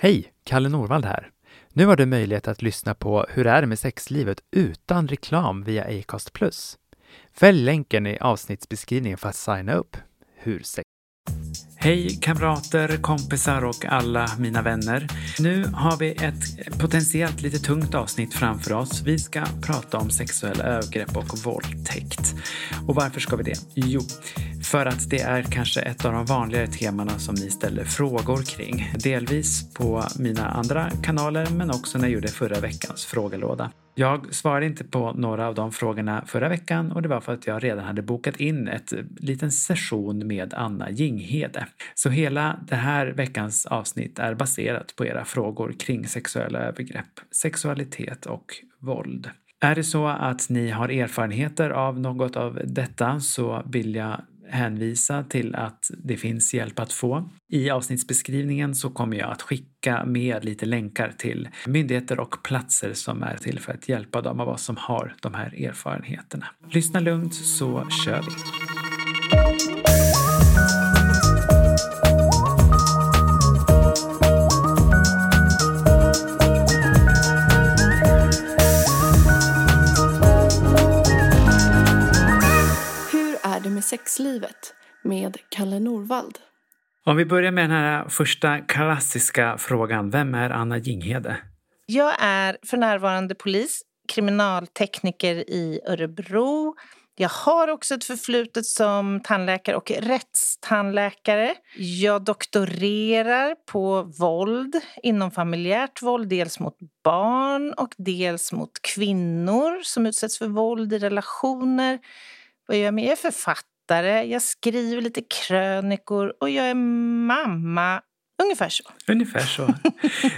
Hej! Kalle Norvald här. Nu har du möjlighet att lyssna på Hur är det med sexlivet utan reklam via Acast+. Fäll länken i avsnittsbeskrivningen för att signa upp. Hur Hej kamrater, kompisar och alla mina vänner. Nu har vi ett potentiellt lite tungt avsnitt framför oss. Vi ska prata om sexuella övergrepp och våldtäkt. Och varför ska vi det? Jo, för att det är kanske ett av de vanligare temana som ni ställer frågor kring. Delvis på mina andra kanaler men också när jag gjorde förra veckans frågelåda. Jag svarade inte på några av de frågorna förra veckan och det var för att jag redan hade bokat in ett eh, liten session med Anna Jinghede. Så hela det här veckans avsnitt är baserat på era frågor kring sexuella övergrepp, sexualitet och våld. Är det så att ni har erfarenheter av något av detta så vill jag hänvisa till att det finns hjälp att få. I avsnittsbeskrivningen så kommer jag att skicka med lite länkar till myndigheter och platser som är till för att hjälpa dem av oss som har de här erfarenheterna. Lyssna lugnt så kör vi! Sexlivet med Kalle Norvald. Om vi börjar med den här första klassiska frågan. Vem är Anna Jinghede? Jag är för närvarande polis, kriminaltekniker i Örebro. Jag har också ett förflutet som tandläkare och rättstandläkare. Jag doktorerar på våld, inom familjärt våld, dels mot barn och dels mot kvinnor som utsätts för våld i relationer. Vad gör jag mer? Jag är författare, jag skriver lite krönikor och jag är mamma. Ungefär så. Ungefär så.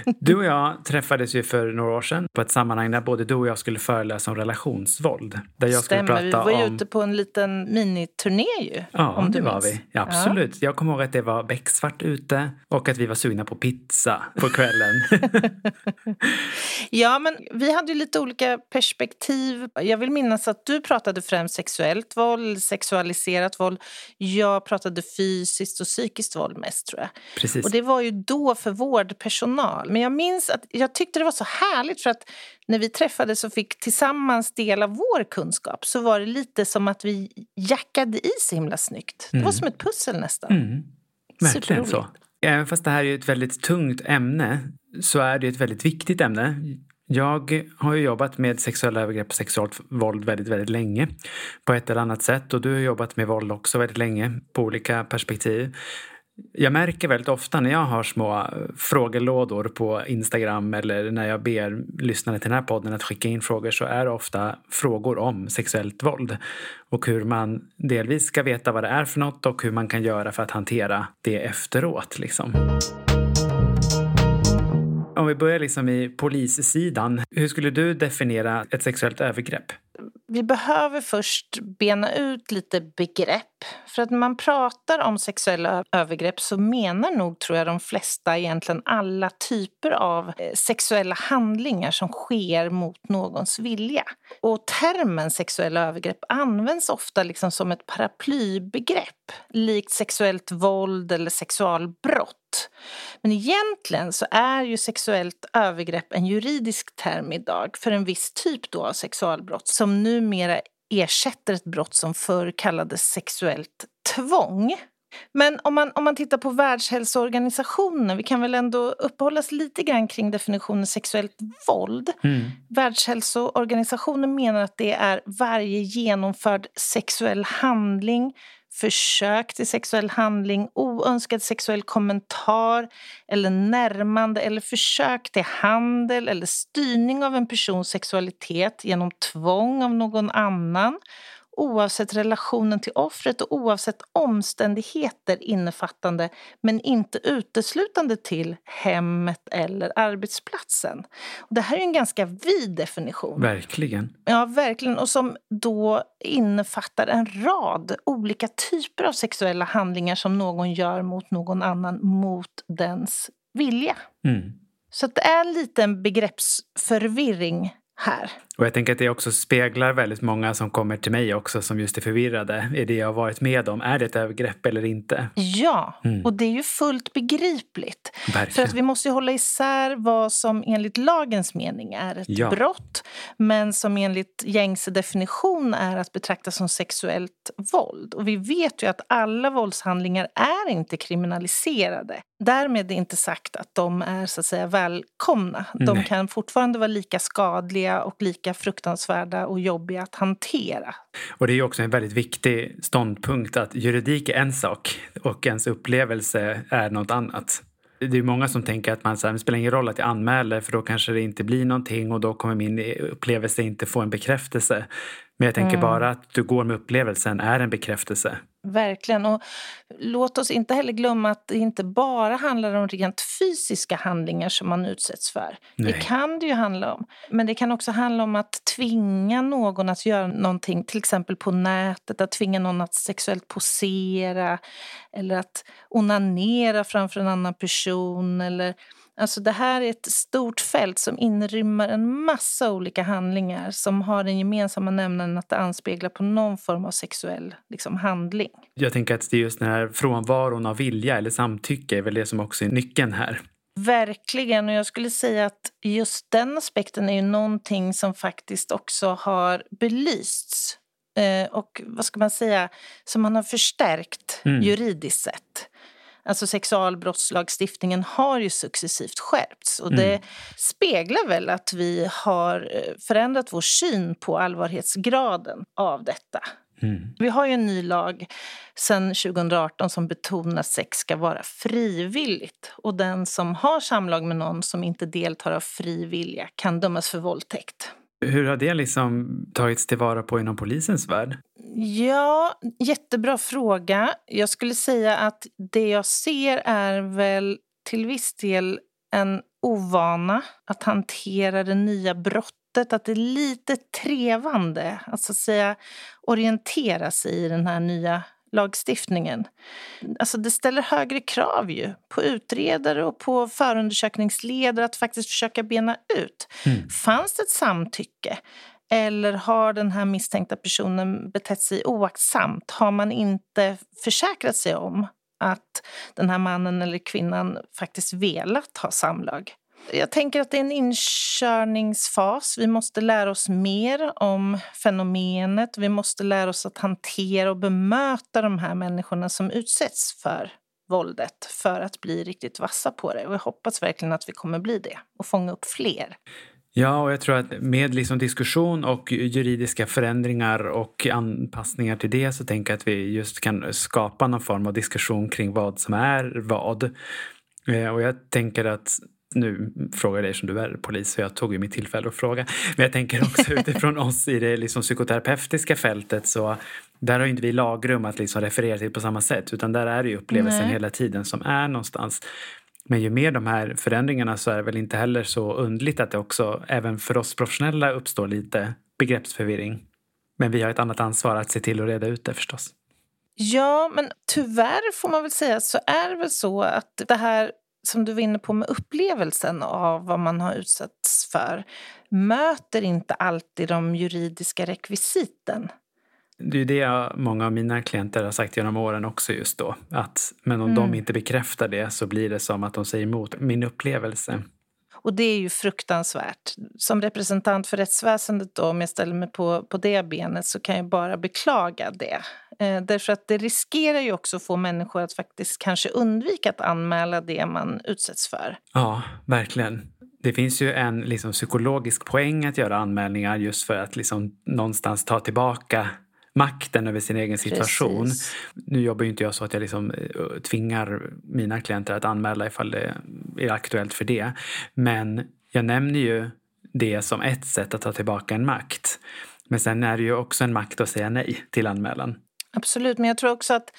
Du och jag träffades ju för några år sedan på ett sammanhang där både du och jag skulle föreläsa om relationsvåld. Där jag Stämmer, skulle prata vi var ju om... ute på en liten miniturné ju. Ja, om du det var minns. vi. Ja, absolut. Jag kommer ihåg att det var becksvart ute och att vi var sugna på pizza på kvällen. Ja, men vi hade ju lite olika perspektiv. Jag vill minnas att du pratade främst sexuellt våld, sexualiserat våld. Jag pratade fysiskt och psykiskt våld mest tror jag. Precis. Och det var ju då för vårdpersonal. Men jag minns att jag tyckte det var så härligt för att när vi träffades och fick tillsammans dela vår kunskap så var det lite som att vi jackade i så himla snyggt. Det var Mm. som ett pussel nästan. Mm, verkligen så. Även fast det här är ett väldigt tungt ämne så är det ett väldigt viktigt ämne. Jag har ju jobbat med sexuella övergrepp och sexuellt våld väldigt, väldigt länge på ett eller annat sätt och du har jobbat med våld också väldigt länge på olika perspektiv. Jag märker väldigt ofta när jag har små eh, frågelådor på Instagram eller när jag ber lyssnare till den här podden att skicka in frågor så är det ofta frågor om sexuellt våld och hur man delvis ska veta vad det är för något och hur man kan göra för att hantera det efteråt. Liksom. Om vi börjar liksom i polissidan, hur skulle du definiera ett sexuellt övergrepp? Vi behöver först bena ut lite begrepp. För att när man pratar om sexuella övergrepp så menar nog, tror jag, de flesta egentligen alla typer av eh, sexuella handlingar som sker mot någons vilja. Och termen sexuella övergrepp används ofta liksom som ett paraplybegrepp likt sexuellt våld eller sexualbrott. Men egentligen så är ju sexuellt övergrepp en juridisk term idag för en viss typ då av sexualbrott som numera ersätter ett brott som förr kallades sexuellt tvång. Men om man, om man tittar på Världshälsoorganisationen, vi kan väl ändå uppehålla oss lite grann kring definitionen sexuellt våld. Mm. Världshälsoorganisationen menar att det är varje genomförd sexuell handling försök till sexuell handling, oönskad sexuell kommentar eller närmande eller försök till handel eller styrning av en persons sexualitet genom tvång av någon annan oavsett relationen till offret och oavsett omständigheter innefattande men inte uteslutande till hemmet eller arbetsplatsen. Det här är en ganska vid definition. Verkligen. Ja, verkligen. Och som då innefattar en rad olika typer av sexuella handlingar som någon gör mot någon annan mot dens vilja. Mm. Så det är en liten begreppsförvirring här. Och jag tänker att det också speglar väldigt många som kommer till mig också som just är förvirrade i det jag har varit med om. Är det ett övergrepp eller inte? Ja, mm. och det är ju fullt begripligt. Verkligen. För att vi måste hålla isär vad som enligt lagens mening är ett ja. brott men som enligt gängse definition är att betrakta som sexuellt våld. Och vi vet ju att alla våldshandlingar är inte kriminaliserade. Därmed är inte sagt att de är så att säga välkomna. De Nej. kan fortfarande vara lika skadliga och lika fruktansvärda och jobbiga att hantera. Och det är också en väldigt viktig ståndpunkt att juridik är en sak och ens upplevelse är något annat. Det är många som tänker att man så här, det spelar ingen roll att jag anmäler för då kanske det inte blir någonting och då kommer min upplevelse inte få en bekräftelse. Men jag tänker mm. bara att du går med upplevelsen är en bekräftelse. Verkligen. Och låt oss inte heller glömma att det inte bara handlar om rent fysiska handlingar som man utsätts för. Nej. Det kan det ju handla om. Men det kan också handla om att tvinga någon att göra någonting, till exempel på nätet, att tvinga någon att sexuellt posera eller att onanera framför en annan person eller Alltså det här är ett stort fält som inrymmer en massa olika handlingar som har den gemensamma nämnaren att det anspeglar på någon form av sexuell liksom, handling. Jag tänker att det är just den här frånvaron av vilja eller samtycke är väl det som också är nyckeln här. Verkligen. Och jag skulle säga att just den aspekten är ju någonting som faktiskt också har belysts eh, och vad ska man säga, som man har förstärkt mm. juridiskt sett. Alltså sexualbrottslagstiftningen har ju successivt skärpts och det mm. speglar väl att vi har eh, förändrat vår syn på allvarlighetsgraden av detta. Mm. Vi har ju en ny lag sedan 2018 som betonar att sex ska vara frivilligt. Och den som har samlag med någon som inte deltar av fri vilja kan dömas för våldtäkt. Hur har det liksom tagits tillvara på inom polisens värld? Ja, jättebra fråga. Jag skulle säga att det jag ser är väl till viss del en ovana att hantera det nya brottet. Att det är lite trevande att, så att säga, orientera sig i den här nya lagstiftningen. Alltså det ställer högre krav ju på utredare och på förundersökningsledare att faktiskt försöka bena ut. Mm. Fanns det ett samtycke? Eller har den här misstänkta personen betett sig oaktsamt? Har man inte försäkrat sig om att den här mannen eller kvinnan faktiskt velat ha samlag? Jag tänker att det är en inkörningsfas. Vi måste lära oss mer om fenomenet. Vi måste lära oss att hantera och bemöta de här människorna som utsätts för våldet för att bli riktigt vassa på det. Och jag hoppas verkligen att vi kommer bli det och fånga upp fler. Ja, och jag tror att med liksom diskussion och juridiska förändringar och anpassningar till det så tänker jag att vi just kan skapa någon form av diskussion kring vad som är vad. Eh, och jag tänker att nu frågar jag dig som du är polis, så jag tog ju mitt tillfälle att fråga. Men jag tänker också utifrån oss i det liksom psykoterapeutiska fältet så där har inte vi lagrum att liksom referera till på samma sätt utan där är det ju upplevelsen Nej. hela tiden som är någonstans. Men ju mer de här förändringarna så är det väl inte heller så undligt att det också även för oss professionella uppstår lite begreppsförvirring. Men vi har ett annat ansvar att se till att reda ut det förstås. Ja, men tyvärr får man väl säga så är det väl så att det här som du var inne på med upplevelsen av vad man har utsatts för möter inte alltid de juridiska rekvisiten. Det är det många av mina klienter har sagt genom åren också just då. Att, men om mm. de inte bekräftar det så blir det som att de säger emot min upplevelse. Och det är ju fruktansvärt. Som representant för rättsväsendet då, om jag ställer mig på, på det benet så kan jag bara beklaga det. Eh, därför att det riskerar ju också att få människor att faktiskt kanske undvika att anmäla det man utsätts för. Ja, verkligen. Det finns ju en liksom, psykologisk poäng att göra anmälningar just för att liksom, någonstans ta tillbaka makten över sin egen situation. Precis. Nu jobbar ju inte jag så att jag liksom eh, tvingar mina klienter att anmäla ifall det är aktuellt för det. Men jag nämner ju det som ett sätt att ta tillbaka en makt. Men sen är det ju också en makt att säga nej till anmälan. Absolut, men jag tror också att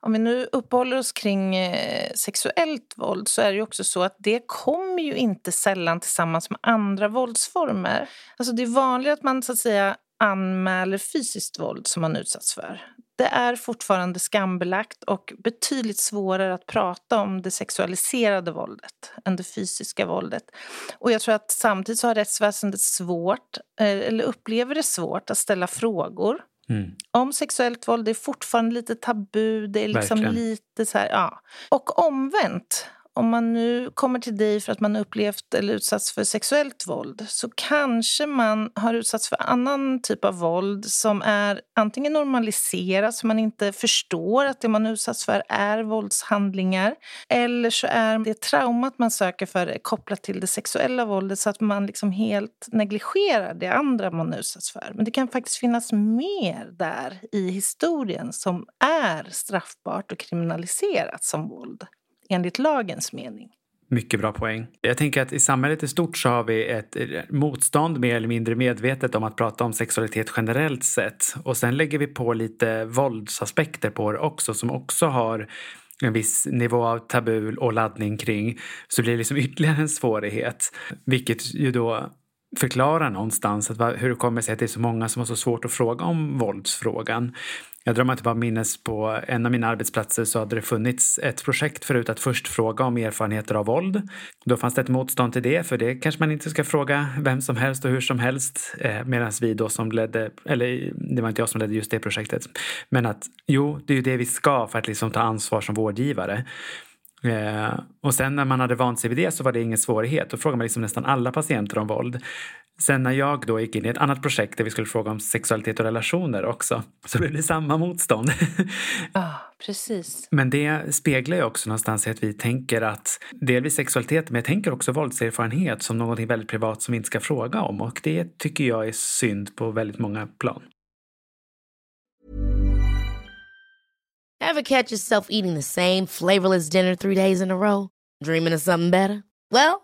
om vi nu uppehåller oss kring eh, sexuellt våld så är det ju också så att det kommer ju inte sällan tillsammans med andra våldsformer. Alltså det är vanligt att man så att säga anmäler fysiskt våld som man utsatts för. det är fortfarande skambelagt och betydligt svårare att prata om det sexualiserade våldet än det fysiska våldet. Och jag tror att samtidigt har rättsväsendet svårt, eh, eller upplever det svårt, att ställa frågor Mm. Om sexuellt våld det är fortfarande lite tabu. Det är liksom lite så här, ja. Och omvänt, om man nu kommer till dig för att man upplevt eller utsatts för sexuellt våld så kanske man har utsatts för annan typ av våld som är antingen normaliserat så man inte förstår att det man utsatts för är våldshandlingar eller så är det traumat man söker för kopplat till det sexuella våldet så att man liksom helt negligerar det andra man utsatts för. Men det kan faktiskt finnas mer där i historien som är straffbart och kriminaliserat som våld enligt lagens mening. Mycket bra poäng. Jag tänker att i samhället i stort så har vi ett motstånd mer eller mindre medvetet om att prata om sexualitet generellt sett. Och sen lägger vi på lite våldsaspekter på det också som också har en viss nivå av tabu och laddning kring. Så blir det liksom ytterligare en svårighet. Vilket ju då förklarar någonstans att hur det kommer sig att det är så många som har så svårt att fråga om våldsfrågan. Jag drömmer inte bara minnes på en av mina arbetsplatser så hade det funnits ett projekt förut att först fråga om erfarenheter av våld. Då fanns det ett motstånd till det, för det kanske man inte ska fråga vem som helst och hur som helst. Eh, Medan vi då som ledde, eller det var inte jag som ledde just det projektet, men att jo, det är ju det vi ska för att liksom ta ansvar som vårdgivare. Eh, och sen när man hade vant sig vid det så var det ingen svårighet. Då frågade man liksom nästan alla patienter om våld. Sen när jag då gick in i ett annat projekt där vi skulle fråga om sexualitet och relationer också så blev det samma motstånd. Ja, ah, precis. Men det speglar ju också någonstans i att vi tänker att delvis sexualitet men jag tänker också våldserfarenhet som någonting väldigt privat som vi inte ska fråga om och det tycker jag är synd på väldigt många plan. Have catch yourself eating the same flavorless dinner three days in a row? Dreaming of something better? Well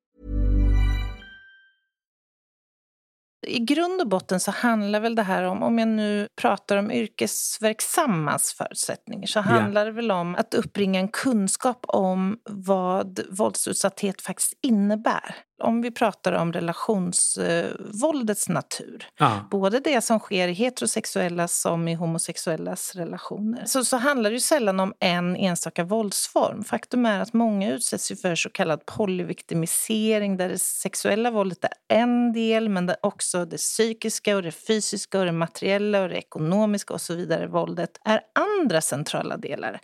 I grund och botten så handlar väl det här om, om jag nu pratar om yrkesverksammas förutsättningar, så handlar yeah. det väl om att uppbringa en kunskap om vad våldsutsatthet faktiskt innebär om vi pratar om relationsvåldets natur, ja. både det som sker i heterosexuella som i homosexuellas relationer, så, så handlar det ju sällan om en enstaka våldsform. Faktum är att många utsätts för så kallad polyviktimisering där det sexuella våldet är en del men där också det psykiska, och det fysiska, och det materiella och det ekonomiska och så vidare våldet är andra centrala delar.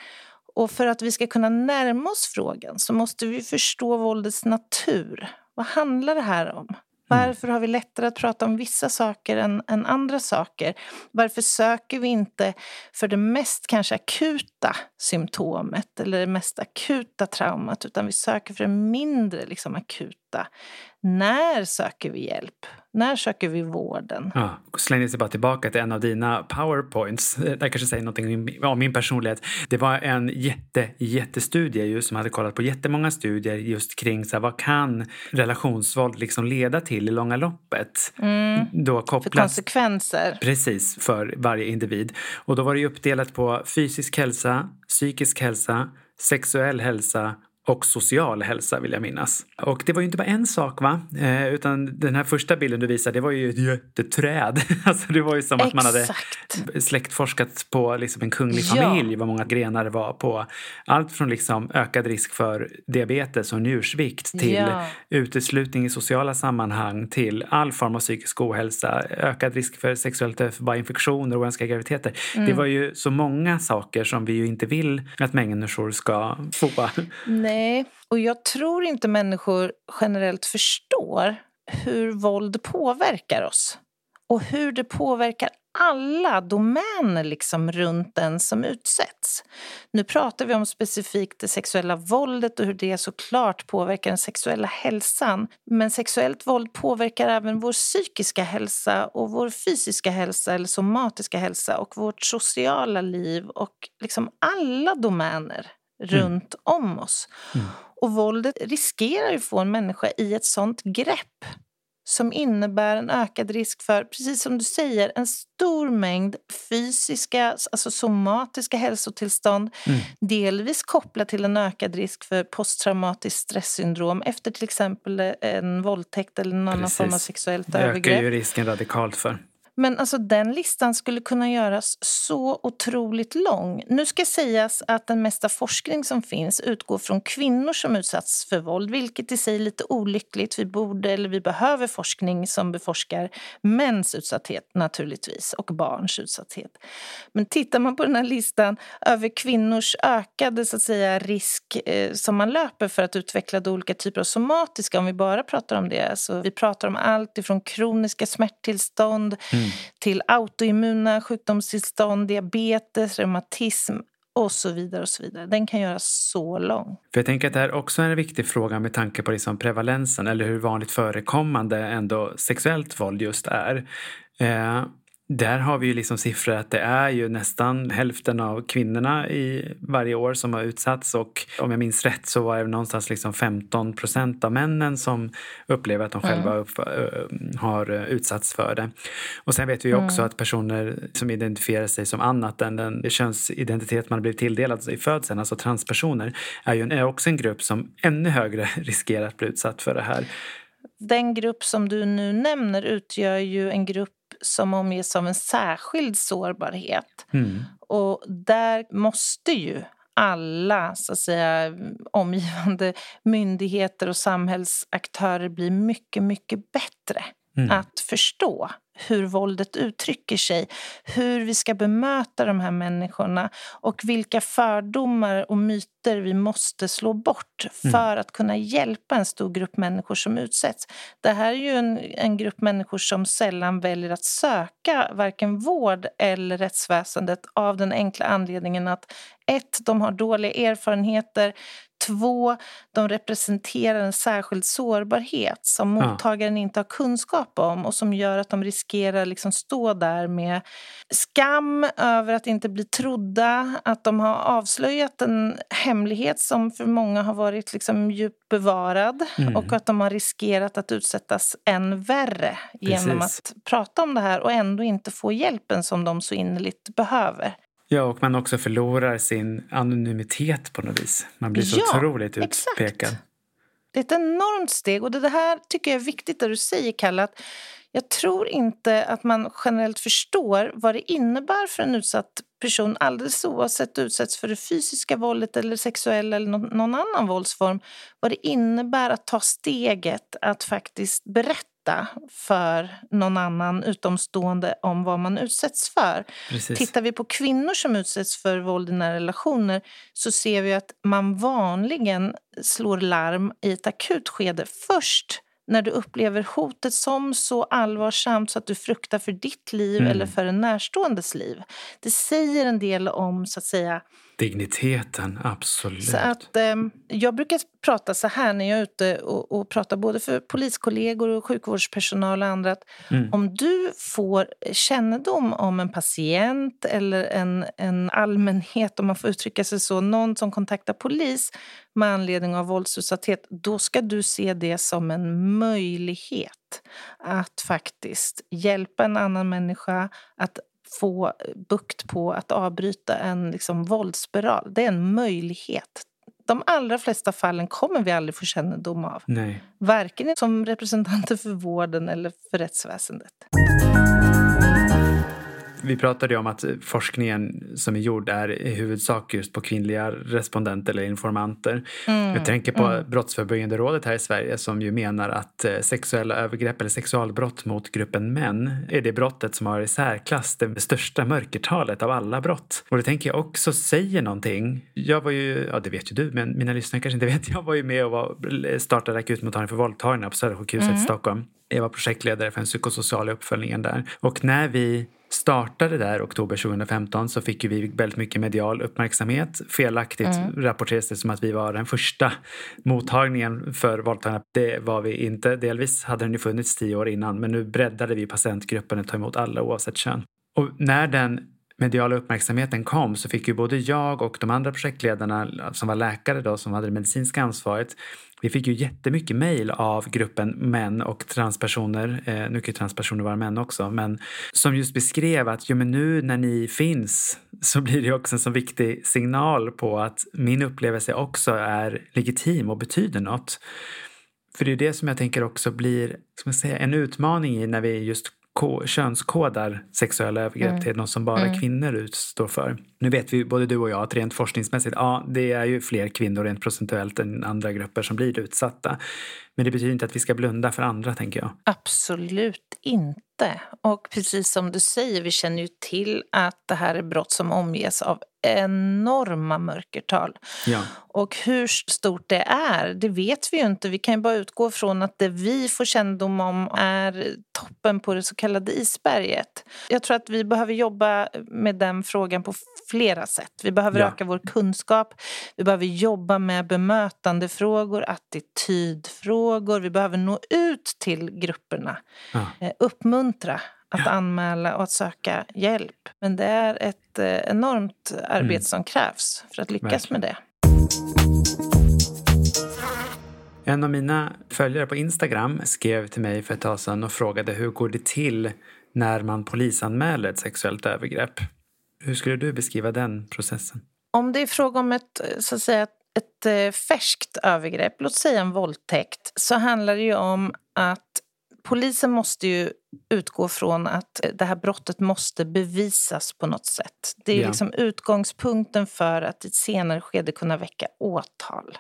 Och för att vi ska kunna närma oss frågan så måste vi förstå våldets natur. Vad handlar det här om? Varför har vi lättare att prata om vissa saker än, än, andra saker? Varför söker vi inte för det mest kanske akuta symptomet eller det mest akuta traumat utan vi söker för det mindre liksom, akuta? När söker vi hjälp? När söker vi vården? Ja, slänger sig bara tillbaka till en av dina powerpoints. Det kanske säger någonting om min personlighet. Det var en jätte, jättestudie ju som hade kollat på jättemånga studier just kring så här, vad kan relationsvåld liksom leda till i långa loppet? Mm. Då kopplat, för konsekvenser. Precis, för varje individ. Och då var det uppdelat på fysisk hälsa, psykisk hälsa, sexuell hälsa och social hälsa vill jag minnas. Och det var ju inte bara en sak va? Eh, utan den här första bilden du visade det var ju ett jätteträd. alltså det var ju som att man hade släktforskat på liksom en kunglig familj, ja. vad många grenar det var på. Allt från liksom ökad risk för diabetes och njursvikt till ja. uteslutning i sociala sammanhang till all form av psykisk ohälsa, ökad risk för sexuellt överförbara infektioner och oönskade graviditeter. Mm. Det var ju så många saker som vi ju inte vill att människor ska få. Nej, Nej, och jag tror inte människor generellt förstår hur våld påverkar oss och hur det påverkar alla domäner liksom runt den som utsätts. Nu pratar vi om specifikt det sexuella våldet och hur det såklart påverkar den sexuella hälsan. Men sexuellt våld påverkar även vår psykiska hälsa och vår fysiska hälsa eller somatiska hälsa och vårt sociala liv och liksom alla domäner mm. runt om oss. Mm. Och våldet riskerar att få en människa i ett sånt grepp som innebär en ökad risk för, precis som du säger, en stor mängd fysiska, alltså somatiska hälsotillstånd. Mm. Delvis kopplat till en ökad risk för posttraumatiskt stresssyndrom efter till exempel en våldtäkt eller någon annan form av sexuellt övergrepp. Det ökar ju risken radikalt för. Men alltså den listan skulle kunna göras så otroligt lång. Nu ska sägas att den mesta forskning som finns utgår från kvinnor som utsatts för våld, vilket i sig är lite olyckligt. Vi borde eller vi behöver forskning som beforskar mäns utsatthet naturligtvis och barns utsatthet. Men tittar man på den här listan över kvinnors ökade så att säga, risk eh, som man löper för att utveckla olika typer av somatiska, om vi bara pratar om det. Så vi pratar om allt ifrån kroniska smärttillstånd mm till autoimmuna sjukdomstillstånd, diabetes, reumatism och så vidare. och så vidare. Den kan göras så lång. För jag tänker att det här också är en viktig fråga med tanke på liksom prevalensen eller hur vanligt förekommande ändå sexuellt våld just är. Eh, där har vi ju liksom siffror att det är ju nästan hälften av kvinnorna i varje år som har utsatts och om jag minns rätt så var det någonstans liksom 15 procent av männen som upplever att de mm. själva upp, har utsatts för det. Och sen vet vi ju också mm. att personer som identifierar sig som annat än den könsidentitet man blivit tilldelad i födseln, alltså transpersoner, är ju är också en grupp som ännu högre riskerar att bli utsatt för det här. Den grupp som du nu nämner utgör ju en grupp som omges av en särskild sårbarhet. Mm. Och där måste ju alla så att säga, omgivande myndigheter och samhällsaktörer bli mycket, mycket bättre mm. att förstå hur våldet uttrycker sig, hur vi ska bemöta de här människorna och vilka fördomar och myter vi måste slå bort mm. för mm. att kunna hjälpa en stor grupp människor som utsätts. Det här är ju en, en grupp människor som sällan väljer att söka varken vård eller rättsväsendet av den enkla anledningen att ett, de har dåliga erfarenheter Två, de representerar en särskild sårbarhet som mottagaren inte har kunskap om och som gör att de riskerar liksom stå där med skam över att inte bli trodda, att de har avslöjat en hemlighet som för många har varit liksom djupt bevarad mm. och att de har riskerat att utsättas än värre Precis. genom att prata om det här och ändå inte få hjälpen som de så innerligt behöver. Ja, och man också förlorar sin anonymitet på något vis. Man blir så ja, otroligt utpekad. Exakt. Det är ett enormt steg. Och det här tycker jag är viktigt det du säger, Kalle. Att jag tror inte att man generellt förstår vad det innebär för en utsatt person alldeles oavsett utsätts för det fysiska våldet eller sexuella eller någon annan våldsform. Vad det innebär att ta steget att faktiskt berätta berätta för någon annan utomstående om vad man utsätts för. Precis. Tittar vi på kvinnor som utsätts för våld i nära relationer så ser vi att man vanligen slår larm i ett akut skede först när du upplever hotet som så allvarsamt så att du fruktar för ditt liv mm. eller för en närståendes liv. Det säger en del om så att säga Digniteten, absolut. Så att, eh, jag brukar prata så här när jag är ute och, och pratar både för poliskollegor och sjukvårdspersonal och andra. Att mm. Om du får kännedom om en patient eller en, en allmänhet, om man får uttrycka sig så, någon som kontaktar polis med anledning av våldsutsatthet, då ska du se det som en möjlighet att faktiskt hjälpa en annan människa, att få bukt på att avbryta en liksom, våldsspiral. Det är en möjlighet. de allra flesta fallen kommer vi aldrig få kännedom av. Nej. Varken som representanter för vården eller för rättsväsendet. Vi pratade ju om att forskningen som är gjord är i huvudsak just på kvinnliga respondenter eller informanter. Mm, Jag tänker på mm. Brottsförebyggande rådet här i Sverige som ju menar att eh, sexuella övergrepp eller sexualbrott mot gruppen män är det brottet som har i särklass det största mörkertalet av alla brott. Och det tänker jag också säger någonting. Jag var ju, ja det vet ju du, men mina lyssnare kanske inte vet. Jag var ju med och var, startade akutmottagning för våldtagna på Södersjukhuset i Stockholm. Jag var projektledare för den psykosociala uppföljningen där. Och när vi startade där oktober 2015 så fick vi väldigt mycket medial uppmärksamhet. Felaktigt rapporterades det som att vi var den första mottagningen för våldtagna. Det var vi inte. Delvis hade den ju funnits tio år innan men nu breddade vi patientgruppen och tar emot alla oavsett kön. Och när den mediala uppmärksamheten kom så fick ju både jag och de andra projektledarna alltså som var läkare då, som hade det medicinska ansvaret, vi fick ju jättemycket mejl av gruppen män och transpersoner, eh, nu kan ju transpersoner vara män också, men som just beskrev att jo, men nu när ni finns så blir det också en så viktig signal på att min upplevelse också är legitim och betyder något. För det är det som jag tänker också blir ska man säga, en utmaning i när vi just könskodar sexuella övergrepp till något som bara kvinnor utstår för. Nu vet vi både du och jag att rent forskningsmässigt, ja det är ju fler kvinnor rent procentuellt än andra grupper som blir utsatta. Men det betyder inte att vi ska blunda för andra tänker jag. Absolut inte. Och precis som du säger, vi känner ju till att det här är brott som omges av enorma mörkertal. Ja. Och hur stort det är, det vet vi ju inte. Vi kan bara utgå från att det vi får kännedom om är toppen på det så kallade isberget. Jag tror att vi behöver jobba med den frågan på flera sätt. Vi behöver Ja. öka vår kunskap, vi behöver jobba med bemötandefrågor, attitydfrågor, vi behöver nå ut till grupperna. Ja. Eh, Uppmuntra att anmäla och att söka hjälp. Men det är ett eh, enormt arbete som krävs för att lyckas Verkligen. med det. En av mina följare på Instagram skrev till mig för ett tag sedan och frågade hur går det till när man polisanmäler ett sexuellt övergrepp? Hur skulle du beskriva den processen? Om det är fråga om ett, eh, så att säga, ett eh, färskt övergrepp, låt säga en våldtäkt, så handlar det ju om att polisen måste ju utgå från att eh, det här brottet måste bevisas på något sätt. Det är Ja. liksom utgångspunkten för att i ett senare skede kunna väcka åtal.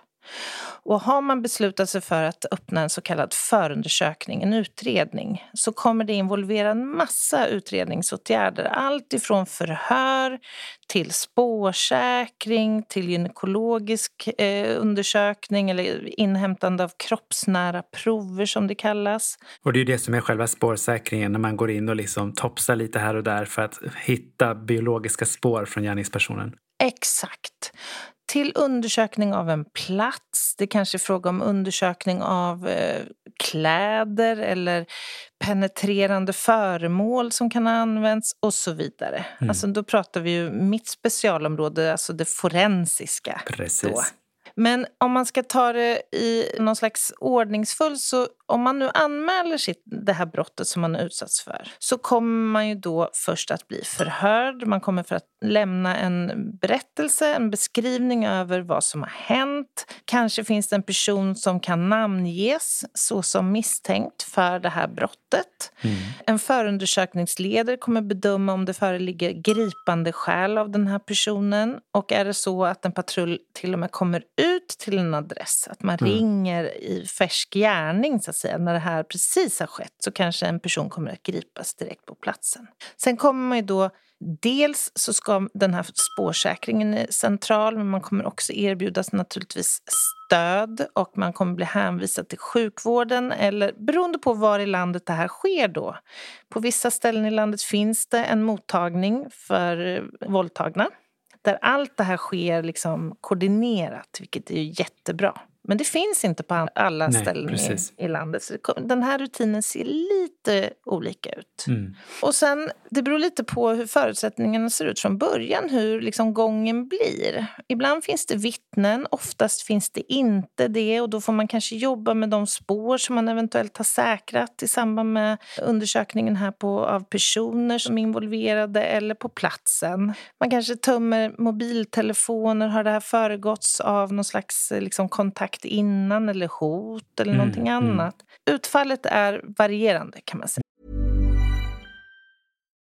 Och har man beslutat sig för att öppna en så kallad förundersökning, en utredning, så kommer det involvera en massa utredningsåtgärder. Allt ifrån förhör till spårsäkring, till gynekologisk eh, undersökning eller inhämtande av kroppsnära prover som det kallas. Och det är det som är själva spårsäkringen när man går in och liksom topsar lite här och där för att hitta biologiska spår från gärningspersonen. Exakt. Till undersökning av en plats. Det kanske är fråga om undersökning av eh, kläder eller penetrerande föremål som kan ha använts och så vidare. Alltså, då pratar vi ju mitt specialområde, alltså det forensiska. Precis. Då. Men om man ska ta det i någon slags ordningsfull så om man nu anmäler sitt, det här brottet som man utsatts för så kommer man ju då först att bli förhörd. Man kommer för att lämna en berättelse, en beskrivning över vad som har hänt. Kanske finns det en person som kan namnges såsom misstänkt för det här brottet. En förundersökningsledare kommer bedöma om det föreligger gripande skäl av den här personen. Och är det så att en patrull till och med kommer ut till en adress, att man ringer i färsk gärning så att säga, när det här precis har skett, så kanske en person kommer att gripas direkt på platsen. Sen kommer man ju då Dels så ska den här spårsäkringen är central men man kommer också erbjudas naturligtvis stöd och man kommer bli hänvisad till sjukvården eller beroende på var i landet det här sker då. På vissa ställen i landet finns det en mottagning för våldtagna där allt det här sker liksom koordinerat, vilket är ju jättebra. Men det finns inte på alla Nej, ställen i, i landet. Så den här rutinen ser lite olika ut. Mm. Och sen, det beror lite på hur förutsättningarna ser ut från början, hur liksom gången blir. Ibland finns det vittnen, oftast finns det inte det och då får man kanske jobba med de spår som man eventuellt har säkrat i samband med undersökningen här på, av personer som är involverade eller på platsen. Man kanske tömmer mobiltelefoner. Har det här föregåtts av någon slags liksom, kontakt innan eller hot eller Mm, någonting mm. annat? Utfallet är varierande kan man säga.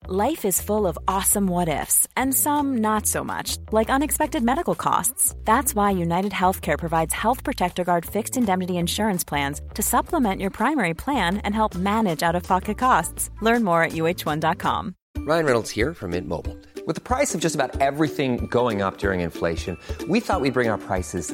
Life is full of awesome what ifs, and some not so much, like unexpected medical costs. That's why United Healthcare provides Health Protector Guard fixed indemnity insurance plans to supplement your primary plan and help manage out of pocket costs. Learn more at uh1.com. Ryan Reynolds here from Mint Mobile. With the price of just about everything going up during inflation, we thought we'd bring our prices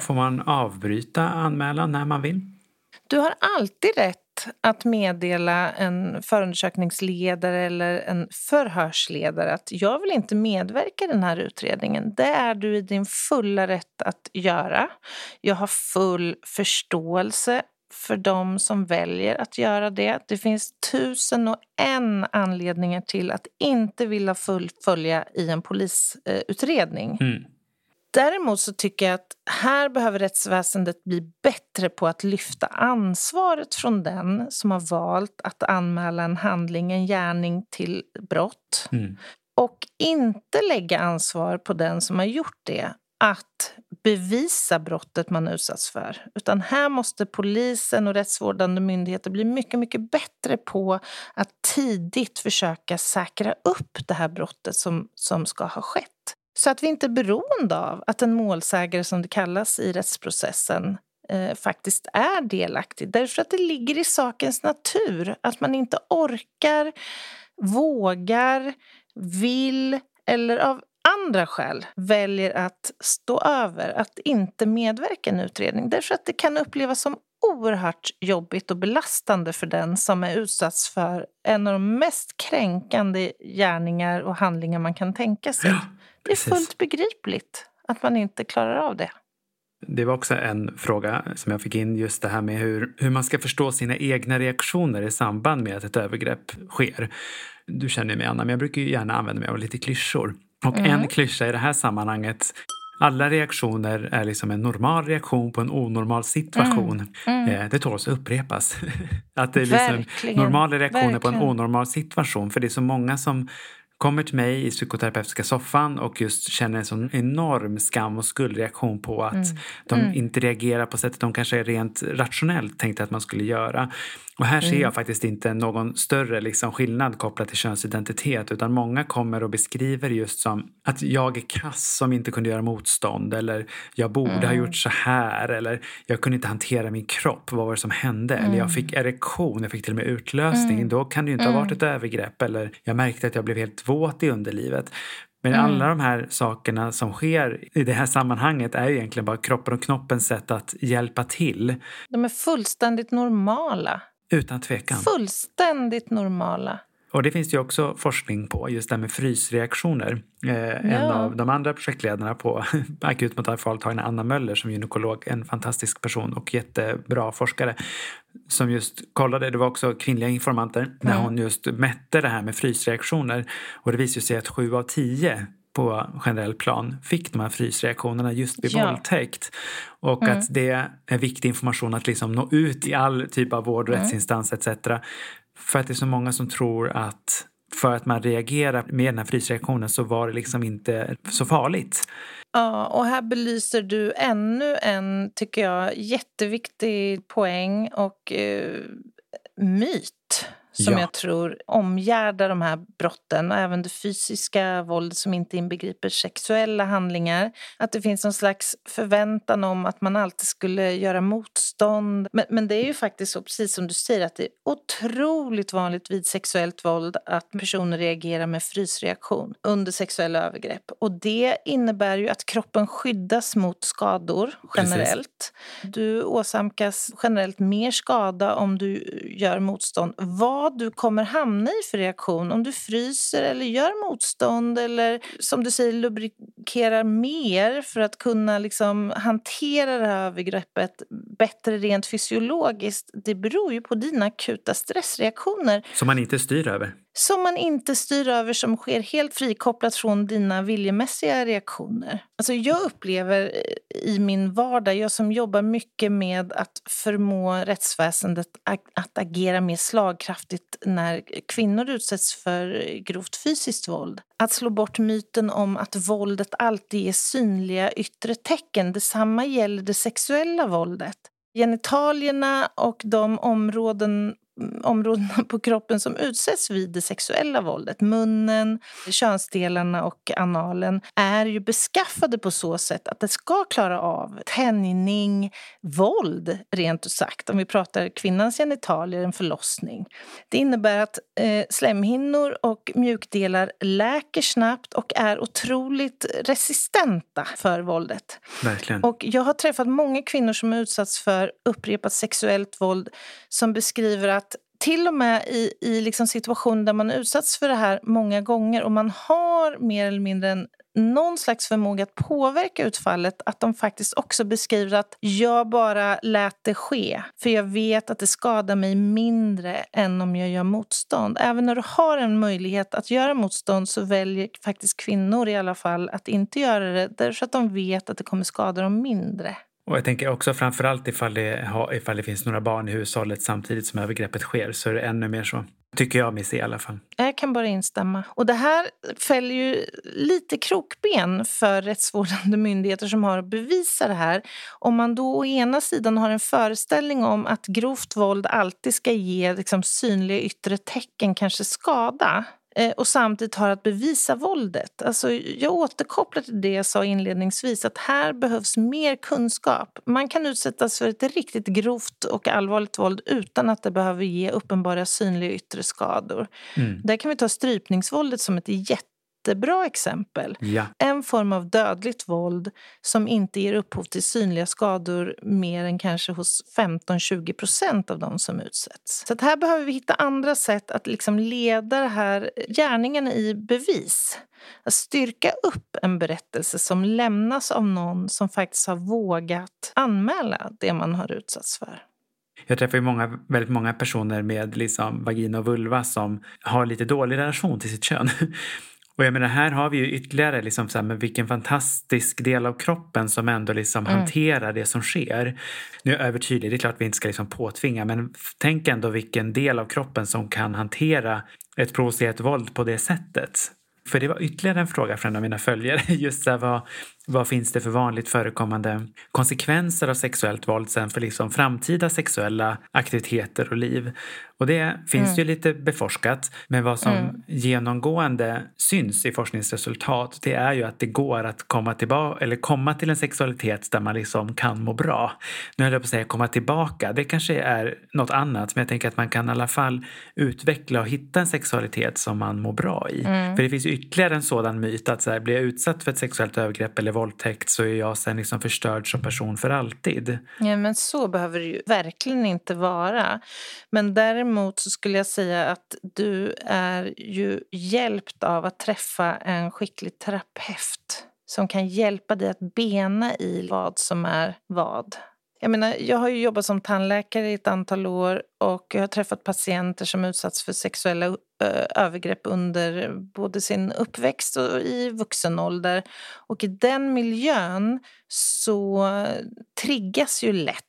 Får man avbryta anmälan när man vill? Du har alltid rätt att meddela en förundersökningsledare eller en förhörsledare att jag vill inte medverka i den här utredningen. Det är du i din fulla rätt att göra. Jag har full förståelse för de som väljer att göra det. Det finns tusen och en anledningar till att inte vilja fullfölja i en polisutredning. Mm. Däremot så tycker jag att här behöver rättsväsendet bli bättre på att lyfta ansvaret från den som har valt att anmäla en handling, en gärning till brott. Mm. Och inte lägga ansvar på den som har gjort det att bevisa brottet man utsatts för. Utan här måste polisen och rättsvårdande myndigheter bli mycket, mycket bättre på att tidigt försöka säkra upp det här brottet som, som ska ha skett. Så att vi inte är beroende av att en målsägare, som det kallas i rättsprocessen, eh, faktiskt är delaktig. Därför att det ligger i sakens natur att man inte orkar, vågar, vill eller av andra skäl väljer att stå över, att inte medverka i en utredning. Därför att det kan upplevas som oerhört jobbigt och belastande för den som är utsatts för en av de mest kränkande gärningar och handlingar man kan tänka sig. Ja, det är fullt begripligt att man inte klarar av det. Det var också en fråga som jag fick in, just det här med hur, hur man ska förstå sina egna reaktioner i samband med att ett övergrepp sker. Du känner mig, Anna, men jag brukar ju gärna använda mig av lite klyschor. Och en klyscha i det här sammanhanget alla reaktioner är liksom en normal reaktion på en onormal situation. Eh, det tål att upprepas. att det är liksom Verkligen, normala reaktioner på en verkligen. onormal situation. För det är så många som kommer till mig i psykoterapeutiska soffan och just känner en sån enorm skam och skuldreaktion på att de inte reagerar på sättet de kanske rent rationellt tänkte att man skulle göra. Och här ser jag faktiskt inte någon större liksom, skillnad kopplat till könsidentitet utan många kommer och beskriver just som att jag är kass som inte kunde göra motstånd eller jag borde ha gjort så här eller jag kunde inte hantera min kropp, vad var det som hände? Eller jag fick erektion, jag fick till och med utlösning, då kan det ju inte ha varit ett övergrepp eller jag märkte att jag blev helt våt i underlivet. Men alla de här sakerna som sker i det här sammanhanget är ju egentligen bara kroppen och knoppens sätt att hjälpa till. De är fullständigt normala. Utan tvekan. Fullständigt normala. Och det finns ju också forskning på, just det här med frysreaktioner. Eh, En av de andra projektledarna på akutmottagningsföretagen, Anna Möller som gynekolog, en fantastisk person och jättebra forskare, som just kollade, det var också kvinnliga informanter, när hon just mätte det här med frysreaktioner. Och det visade sig att sju av tio på generell plan fick de här frysreaktionerna just vid Ja. våldtäkt. Och Mm. att det är viktig information att liksom nå ut i all typ av vård och Mm. rättsinstans etc. För att det är så många som tror att för att man reagerar med den här frysreaktionen så var det liksom inte så farligt. Ja, och här belyser du ännu en, tycker jag, jätteviktig poäng och eh, myt som Ja. jag tror omgärdar de här brotten och även det fysiska våldet som inte inbegriper sexuella handlingar. Att det finns någon slags förväntan om att man alltid skulle göra motstånd. Men, men det är ju faktiskt så, precis som du säger, att det är otroligt vanligt vid sexuellt våld att personer reagerar med frysreaktion under sexuella övergrepp. Och det innebär ju att kroppen skyddas mot skador Precis. generellt. Du åsamkas generellt mer skada om du gör motstånd. Vad vad du kommer hamna i för reaktion, om du fryser eller gör motstånd eller som du säger lubrikerar mer för att kunna liksom hantera det här övergreppet bättre rent fysiologiskt, det beror ju på dina akuta stressreaktioner Som man inte styr över som man inte styr över, som sker helt frikopplat från dina viljemässiga reaktioner. Alltså jag upplever eh, i min vardag, jag som jobbar mycket med att förmå rättsväsendet att agera mer slagkraftigt när kvinnor utsätts för grovt fysiskt våld. Att slå bort myten om att våldet alltid är synliga yttre tecken. Detsamma gäller det sexuella våldet. Genitalierna och de områden områdena på kroppen som utsätts vid det sexuella våldet, munnen, könsdelarna och analen, är ju beskaffade på så sätt att det ska klara av tänjning, våld rent ut sagt. Om vi pratar kvinnans genitalier, en förlossning. Det innebär att eh, slemhinnor och mjukdelar läker snabbt och är otroligt resistenta för våldet. Verkligen. Och jag har träffat många kvinnor som har utsatts för upprepat sexuellt våld som beskriver att till och med i, i liksom situationer där man utsatts för det här många gånger och man har mer eller mindre en, någon slags förmåga att påverka utfallet att de faktiskt också beskriver att jag bara lät det ske för jag vet att det skadar mig mindre än om jag gör motstånd. Även när du har en möjlighet att göra motstånd så väljer faktiskt kvinnor i alla fall att inte göra det därför att de vet att det kommer skada dem mindre. Och jag tänker också framförallt ifall det, ifall det finns några barn i hushållet samtidigt som övergreppet sker så är det ännu mer så. Tycker jag mig se i alla fall. Jag kan bara instämma. Och det här fäller ju lite krokben för rättsvårdande myndigheter som har att bevisa det här. Om man då å ena sidan har en föreställning om att grovt våld alltid ska ge liksom, synliga yttre tecken, kanske skada och samtidigt har att bevisa våldet. Alltså, jag återkopplar till det jag sa inledningsvis, att här behövs mer kunskap. Man kan utsättas för ett riktigt grovt och allvarligt våld utan att det behöver ge uppenbara synliga yttre skador. Mm. Där kan vi ta strypningsvåldet som ett jättebra exempel. Ja. En form av dödligt våld som inte ger upphov till synliga skador mer än kanske hos 15-20 procent av de som utsätts. Så här behöver vi hitta andra sätt att liksom leda det här gärningen i bevis. Att styrka upp en berättelse som lämnas av någon som faktiskt har vågat anmäla det man har utsatts för. Jag träffar ju många, väldigt många personer med liksom vagina och vulva som har lite dålig relation till sitt kön. Och jag menar, här har vi ju ytterligare liksom så här, men vilken fantastisk del av kroppen som ändå liksom Mm. hanterar det som sker. Nu är jag övertydlig, det är klart vi inte ska liksom påtvinga, men tänk ändå vilken del av kroppen som kan hantera ett provocerat våld på det sättet. För det var ytterligare en fråga från en av mina följare. Just så här, vad, vad finns det för vanligt förekommande konsekvenser av sexuellt våld sen för liksom framtida sexuella aktiviteter och liv? Och det finns ju lite beforskat. Men vad som genomgående syns i forskningsresultat det är ju att det går att komma tillbaka eller komma till en sexualitet där man liksom kan må bra. Nu höll jag på att säga komma tillbaka. Det kanske är något annat men jag tänker att man kan i alla fall utveckla och hitta en sexualitet som man mår bra i. För det finns ytterligare en sådan myt att så här, blir jag utsatt för ett sexuellt övergrepp eller våldtäkt så är jag sen liksom förstörd som person för alltid. Ja, men så behöver det ju verkligen inte vara. Men däremot så skulle jag säga att du är ju hjälpt av att träffa en skicklig terapeut som kan hjälpa dig att bena i vad som är vad. Jag, menar, jag har ju jobbat som tandläkare i ett antal år och jag har träffat patienter som utsatts för sexuella övergrepp under både sin uppväxt och i vuxen ålder. Och i den miljön så triggas ju lätt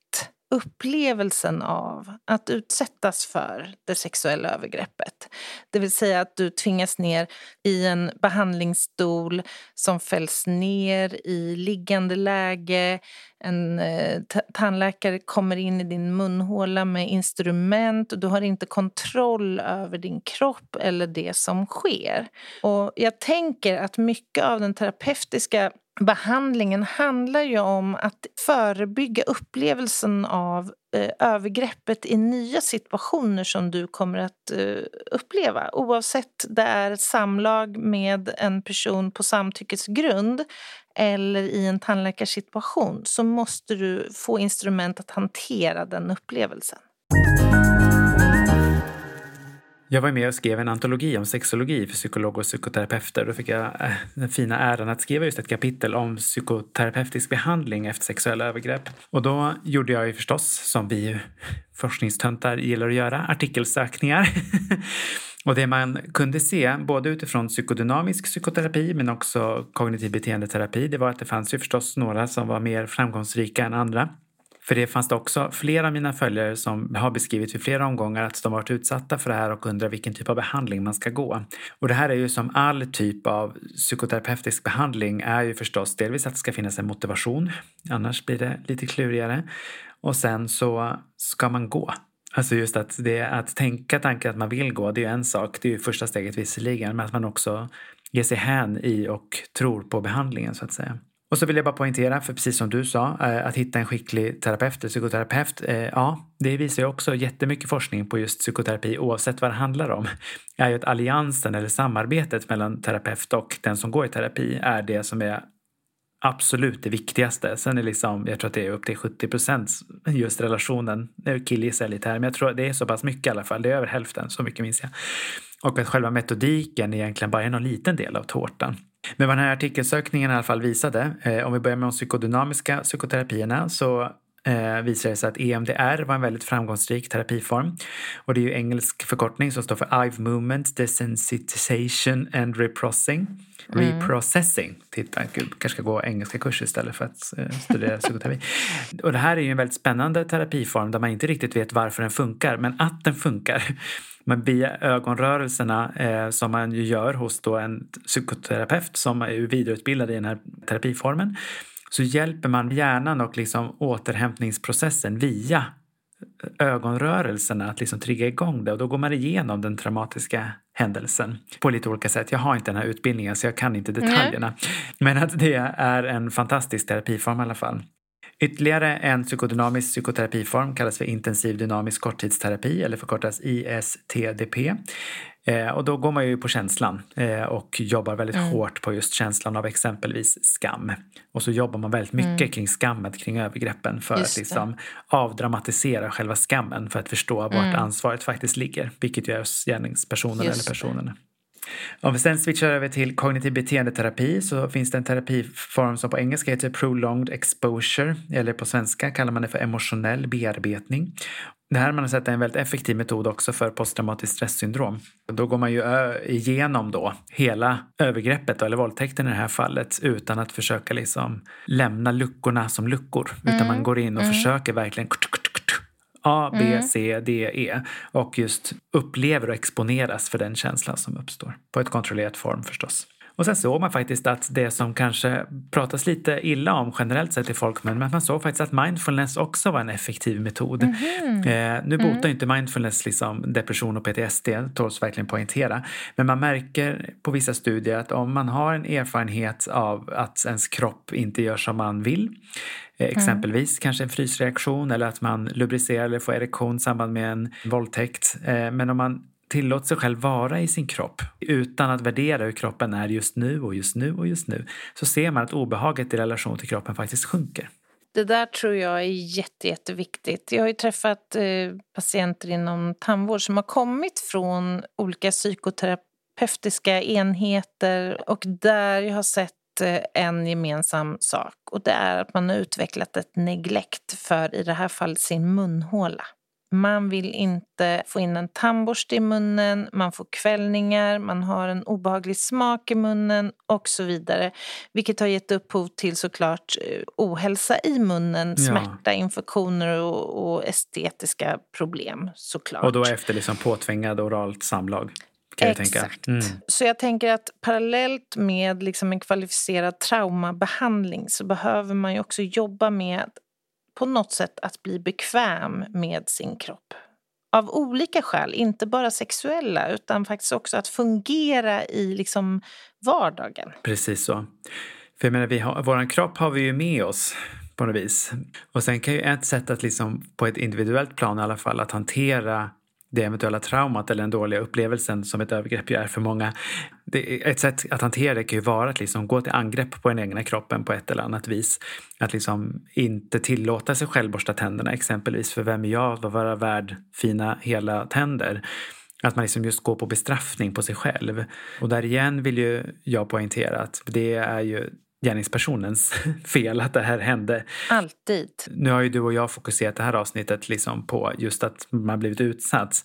upplevelsen av att utsättas för det sexuella övergreppet. Det vill säga att du tvingas ner i en behandlingsstol som fälls ner i liggande läge. En eh, tandläkare kommer in i din munhåla med instrument och du har inte kontroll över din kropp eller det som sker. Och jag tänker att mycket av den terapeutiska behandlingen handlar ju om att förebygga upplevelsen av eh, övergreppet i nya situationer som du kommer att eh, uppleva. Oavsett det är ett samlag med en person på samtyckesgrund eller i en tandläkarsituation så måste du få instrument att hantera den upplevelsen. Jag var med och skrev en antologi om sexologi för psykologer och psykoterapeuter. Då fick jag eh, den fina äran att skriva just ett kapitel om psykoterapeutisk behandling efter sexuella övergrepp. Och då gjorde jag ju förstås, som vi forskningstöntar gillar att göra, artikelsökningar. och det man kunde se, både utifrån psykodynamisk psykoterapi men också kognitiv beteendeterapi, det var att det fanns ju förstås några som var mer framgångsrika än andra. För det fanns det också flera av mina följare som har beskrivit vid flera omgångar att de varit utsatta för det här och undrar vilken typ av behandling man ska gå. Och det här är ju som all typ av psykoterapeutisk behandling är ju förstås delvis att det ska finnas en motivation, annars blir det lite klurigare. Och sen så ska man gå. Alltså just att, det, att tänka tanken att man vill gå, det är ju en sak, det är ju första steget visserligen, men att man också ger sig hän i och tror på behandlingen så att säga. Och så vill jag bara poängtera, för precis som du sa, eh, att hitta en skicklig terapeut, psykoterapeut, eh, ja, det visar ju också jättemycket forskning på just psykoterapi oavsett vad det handlar om. är ju att alliansen eller samarbetet mellan terapeut och den som går i terapi är det som är absolut det viktigaste. Sen är liksom, jag tror att det är upp till 70 procent just relationen. Nu killgissar jag lite här, men jag tror att det är så pass mycket i alla fall. Det är över hälften, så mycket minns jag. Och att själva metodiken egentligen bara är någon liten del av tårtan. Men vad den här artikelsökningen i alla fall visade, eh, om vi börjar med de psykodynamiska psykoterapierna, så eh, visade det sig att EMDR var en väldigt framgångsrik terapiform. Och det är ju engelsk förkortning som står för Ive Movement Desensitization and Reprocessing. Mm. Reprocessing. Titta, gud, kanske ska gå engelska kurser istället för att eh, studera psykoterapi. Och det här är ju en väldigt spännande terapiform där man inte riktigt vet varför den funkar, men att den funkar men via ögonrörelserna eh, som man ju gör hos då en psykoterapeut som är vidareutbildad i den här terapiformen så hjälper man hjärnan och liksom återhämtningsprocessen via ögonrörelserna att liksom trigga igång det och då går man igenom den traumatiska händelsen på lite olika sätt. Jag har inte den här utbildningen så jag kan inte detaljerna. Mm. Men att det är en fantastisk terapiform i alla fall. Ytterligare en psykodynamisk psykoterapiform kallas för intensiv dynamisk korttidsterapi eller förkortas ISTDP. Eh, och då går man ju på känslan eh, och jobbar väldigt mm. hårt på just känslan av exempelvis skam. Och så jobbar man väldigt mycket mm. kring skammet, kring övergreppen för just att liksom avdramatisera själva skammen för att förstå vart mm. ansvaret faktiskt ligger, vilket ju är hos gärningspersonen eller personerna. Om vi sen switchar över till kognitiv beteendeterapi så finns det en terapiform som på engelska heter prolonged exposure eller på svenska kallar man det för emotionell bearbetning. Det här har man sett är en väldigt effektiv metod också för posttraumatiskt stresssyndrom. Då går man ju igenom då hela övergreppet eller våldtäkten i det här fallet utan att försöka liksom lämna luckorna som luckor. Utan mm. man går in och mm. försöker verkligen A, B, mm. C, D, E och just upplever och exponeras för den känslan som uppstår. På ett kontrollerat form förstås. Och sen såg man faktiskt att det som kanske pratas lite illa om generellt sett i folkmun, men man såg faktiskt att mindfulness också var en effektiv metod. Mm -hmm. eh, nu botar mm. inte mindfulness liksom depression och PTSD, tåls verkligen poängtera. Men man märker på vissa studier att om man har en erfarenhet av att ens kropp inte gör som man vill, eh, mm. Exempelvis mm. kanske en frysreaktion eller att man lubricerar eller får erektion i samband med en våldtäkt. Eh, men om man tillåter sig själv vara i sin kropp utan att värdera hur kroppen är just nu och just nu och just nu så ser man att obehaget i relation till kroppen faktiskt sjunker. Det där tror jag är jätte, jätteviktigt. Jag har ju träffat eh, patienter inom tandvård som har kommit från olika psykoterapeutiska enheter och där jag har sett eh, en gemensam sak och det är att man har utvecklat ett neglekt för, i det här fallet, sin munhåla. Man vill inte få in en tandborste i munnen, man får kvällningar, man har en obehaglig smak i munnen och så vidare. Vilket har gett upphov till såklart eh, ohälsa i munnen, Ja. smärta, infektioner och, och estetiska problem såklart. Och då efter liksom påtvingad oralt samlag. Exakt. Mm. Så jag tänker att parallellt med liksom en kvalificerad traumabehandling så behöver man ju också jobba med på något sätt att bli bekväm med sin kropp. Av olika skäl, inte bara sexuella utan faktiskt också att fungera i liksom vardagen. Precis så. För jag menar, vi har, våran kropp har vi ju med oss på något vis. Och sen kan ju ett sätt att liksom på ett individuellt plan i alla fall att hantera det eventuella traumat eller den dåliga upplevelsen som ett övergrepp ju är för många. Det, ett sätt att hantera det kan ju vara att liksom gå till angrepp på den egna kroppen på ett eller annat vis. Att liksom inte tillåta sig själv borsta tänderna exempelvis. För vem är jag att vara värd fina hela tänder? Att man liksom just går på bestraffning på sig själv. Och där igen vill ju jag poängtera att det är ju gärningspersonens fel att det här hände. Alltid. Nu har ju du och jag fokuserat det här avsnittet liksom på just att man blivit utsatt.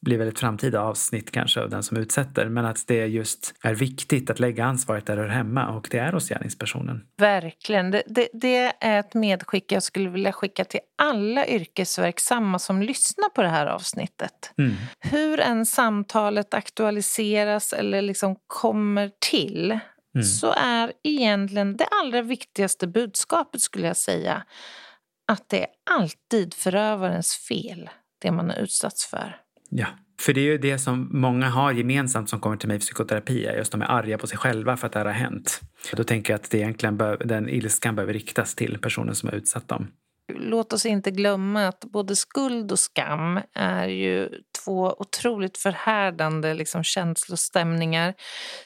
Det blir väl ett framtida avsnitt kanske av den som utsätter. Men att det just är viktigt att lägga ansvaret där det hör hemma och det är hos gärningspersonen. Verkligen. Det, det, det är ett medskick jag skulle vilja skicka till alla yrkesverksamma som lyssnar på det här avsnittet. Mm. Hur än samtalet aktualiseras eller liksom kommer till Mm. så är egentligen det allra viktigaste budskapet skulle jag säga att det är alltid förövarens fel, det man har utsatts för. Ja, för det är ju det som många har gemensamt som kommer till mig i psykoterapi. är Just de är arga på sig själva för att det här har hänt. Då tänker jag att det egentligen bör, den ilskan behöver riktas till personen som har utsatt dem. Låt oss inte glömma att både skuld och skam är ju två otroligt förhärdande liksom, känslostämningar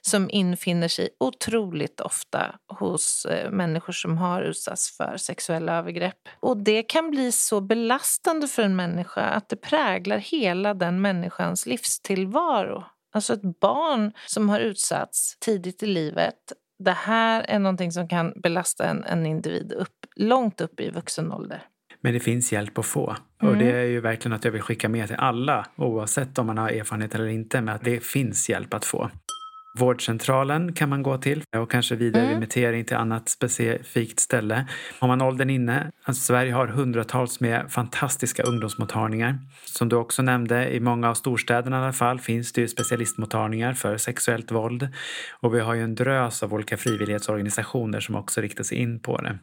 som infinner sig otroligt ofta hos eh, människor som har utsatts för sexuella övergrepp. Och det kan bli så belastande för en människa att det präglar hela den människans livstillvaro. Alltså ett barn som har utsatts tidigt i livet det här är någonting som kan belasta en, en individ upp, långt upp i vuxen ålder. Men det finns hjälp att få. Mm. Och det är ju verkligen att jag vill skicka med till alla, oavsett om man har erfarenhet eller inte, med att det finns hjälp att få. Vårdcentralen kan man gå till och kanske vidare Mm. remittering till annat specifikt ställe. Har man åldern inne, alltså Sverige har hundratals med fantastiska ungdomsmottagningar. Som du också nämnde, i många av storstäderna i alla fall finns det ju specialistmottagningar för sexuellt våld. Och vi har ju en drös av olika frivillighetsorganisationer som också riktar sig in på det.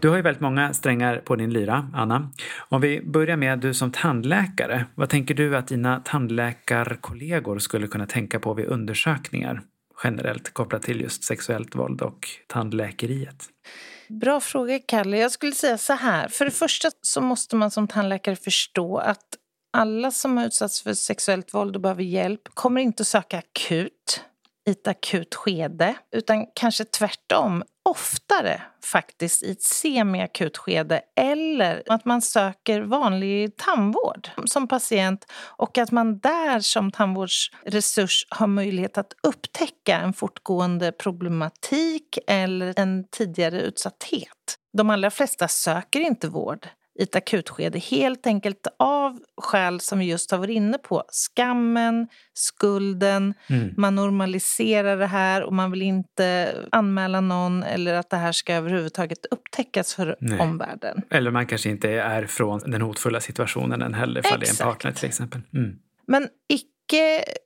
Du har ju väldigt många strängar på din lyra, Anna. Om vi börjar med du som tandläkare. Vad tänker du att dina tandläkarkollegor skulle kunna tänka på vid undersökningar? Generellt kopplat till just sexuellt våld och tandläkeriet. Bra fråga, Kalle. Jag skulle säga så här. För det första så måste man som tandläkare förstå att alla som har utsatts för sexuellt våld och behöver hjälp kommer inte att söka akut i ett akut skede, utan kanske tvärtom oftare faktiskt i ett semiakut skede eller att man söker vanlig tandvård som patient och att man där som tandvårdsresurs har möjlighet att upptäcka en fortgående problematik eller en tidigare utsatthet. De allra flesta söker inte vård i ett akutskede helt enkelt av skäl som vi just har varit inne på. Skammen, skulden, Mm. man normaliserar det här och man vill inte anmäla någon eller att det här ska överhuvudtaget upptäckas för Nej. omvärlden. Eller man kanske inte är från den hotfulla situationen än heller, ifall det är en partner till exempel. Mm. Men icke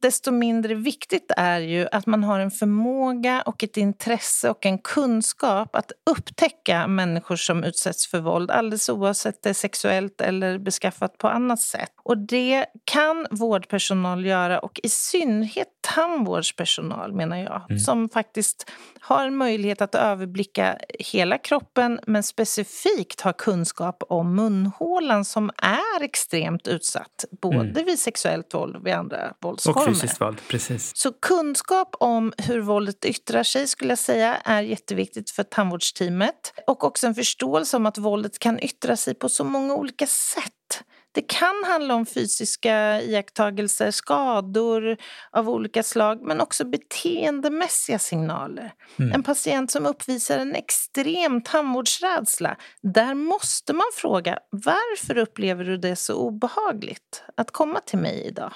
desto mindre viktigt är ju att man har en förmåga och ett intresse och en kunskap att upptäcka människor som utsätts för våld alldeles oavsett det är sexuellt eller beskaffat på annat sätt. Och det kan vårdpersonal göra och i synnerhet tandvårdspersonal menar jag som faktiskt har en möjlighet att överblicka hela kroppen men specifikt har kunskap om munhålan som är extremt utsatt både vid sexuellt våld och vid andra Och våldsformer. fysiskt våld, precis. Så kunskap om hur våldet yttrar sig skulle jag säga är jätteviktigt för tandvårdsteamet. Och också en förståelse om att våldet kan yttra sig på så många olika sätt. Det kan handla om fysiska iakttagelser, skador av olika slag men också beteendemässiga signaler. Mm. En patient som uppvisar en extrem tandvårdsrädsla, där måste man fråga varför upplever du det så obehagligt att komma till mig idag?